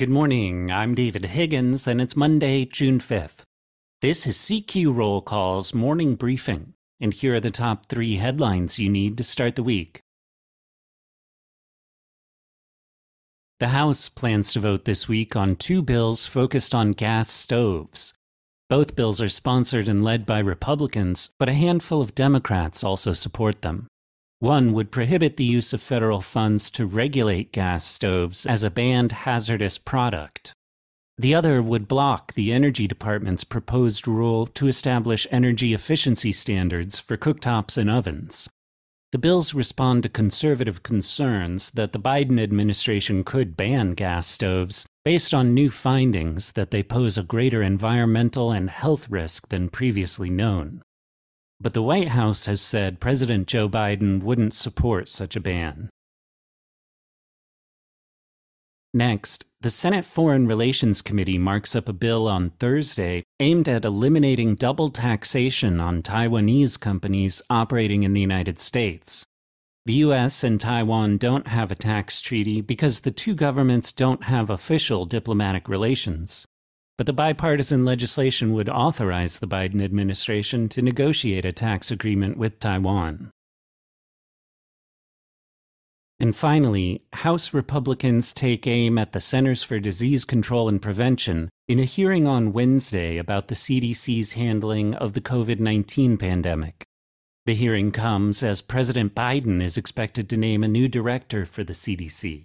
Good morning. I'm David Higgins, and it's Monday, June 5th. This is CQ Roll Call's morning briefing, and here are the top three headlines you need to start the week. The House plans to vote this week on two bills focused on gas stoves. Both bills are sponsored and led by Republicans, but a handful of Democrats also support them. One would prohibit the use of federal funds to regulate gas stoves as a banned hazardous product. The other would block the Energy Department's proposed rule to establish energy efficiency standards for cooktops and ovens. The bills respond to conservative concerns that the Biden administration could ban gas stoves based on new findings that they pose a greater environmental and health risk than previously known. But the White House has said President Joe Biden wouldn't support such a ban. Next, the Senate Foreign Relations Committee marks up a bill on Thursday aimed at eliminating double taxation on Taiwanese companies operating in the United States. The US and Taiwan don't have a tax treaty because the two governments don't have official diplomatic relations but the bipartisan legislation would authorize the Biden administration to negotiate a tax agreement with Taiwan. And finally, House Republicans take aim at the Centers for Disease Control and Prevention in a hearing on Wednesday about the CDC's handling of the COVID 19 pandemic. The hearing comes as President Biden is expected to name a new director for the CDC.